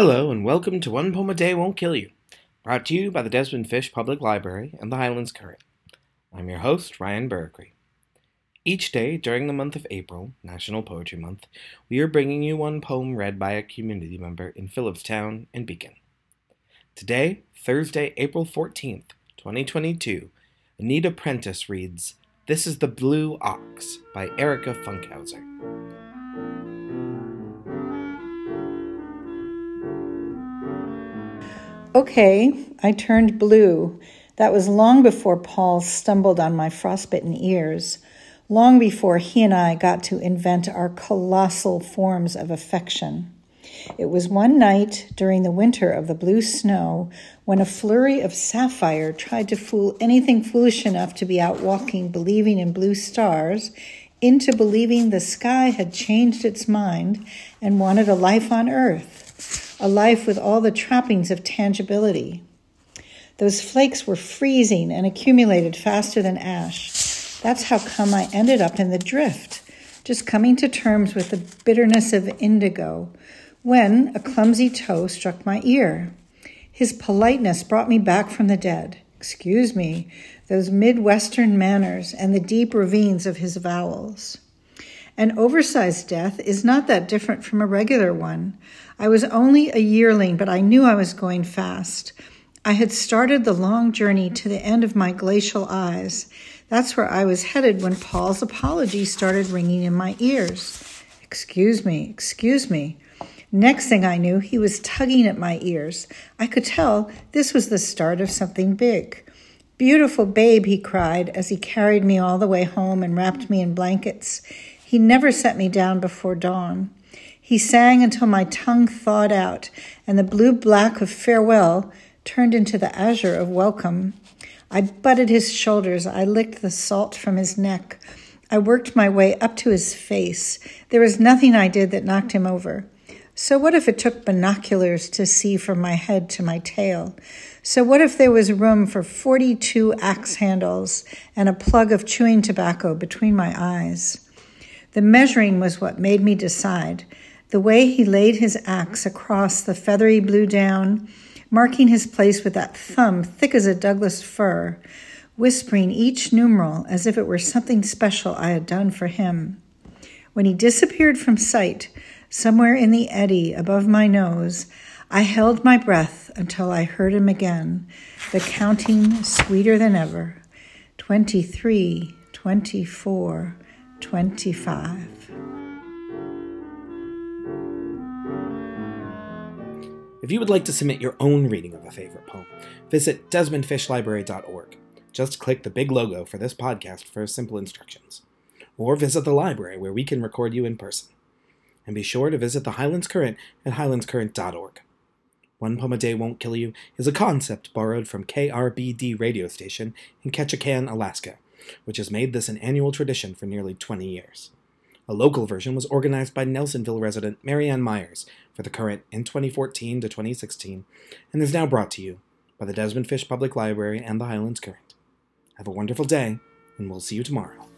Hello, and welcome to One Poem a Day Won't Kill You, brought to you by the Desmond Fish Public Library and the Highlands Current. I'm your host, Ryan Burkry. Each day during the month of April, National Poetry Month, we are bringing you one poem read by a community member in Philipstown and Beacon. Today, Thursday, April 14th, 2022, Anita Prentice reads This is the Blue Ox by Erika Funkhouser. Okay, I turned blue. That was long before Paul stumbled on my frostbitten ears, long before he and I got to invent our colossal forms of affection. It was one night during the winter of the blue snow when a flurry of sapphire tried to fool anything foolish enough to be out walking, believing in blue stars, into believing the sky had changed its mind and wanted a life on earth a life with all the trappings of tangibility. Those flakes were freezing and accumulated faster than ash. That's how come I ended up in the drift, just coming to terms with the bitterness of indigo, when a clumsy toe struck my ear. His politeness brought me back from the dead. Excuse me, those Midwestern manners and the deep ravines of his vowels. An oversized death is not that different from a regular one. I was only a yearling, but I knew I was going fast. I had started the long journey to the end of my glacial eyes. That's where I was headed when Paul's apology started ringing in my ears. Excuse me, excuse me. Next thing I knew, he was tugging at my ears. I could tell this was the start of something big. Beautiful babe, he cried as he carried me all the way home and wrapped me in blankets. He never set me down before dawn. He sang until my tongue thawed out, and the blue black of farewell turned into the azure of welcome. I butted his shoulders. I licked the salt from his neck. I worked my way up to his face. There was nothing I did that knocked him over. So, what if it took binoculars to see from my head to my tail? So, what if there was room for 42 axe handles and a plug of chewing tobacco between my eyes? The measuring was what made me decide. The way he laid his axe across the feathery blue down, marking his place with that thumb thick as a Douglas fir, whispering each numeral as if it were something special I had done for him. When he disappeared from sight, somewhere in the eddy above my nose, I held my breath until I heard him again, the counting sweeter than ever. Twenty-three, twenty-four. 25. If you would like to submit your own reading of a favorite poem, visit DesmondFishLibrary.org. Just click the big logo for this podcast for simple instructions. Or visit the library where we can record you in person. And be sure to visit the Highlands Current at highlandscurrent.org. One Poem a Day Won't Kill You is a concept borrowed from KRBD radio station in Ketchikan, Alaska which has made this an annual tradition for nearly 20 years. A local version was organized by Nelsonville resident Marianne Myers for the current in 2014 to 2016 and is now brought to you by the Desmond Fish Public Library and the Highlands Current. Have a wonderful day, and we'll see you tomorrow.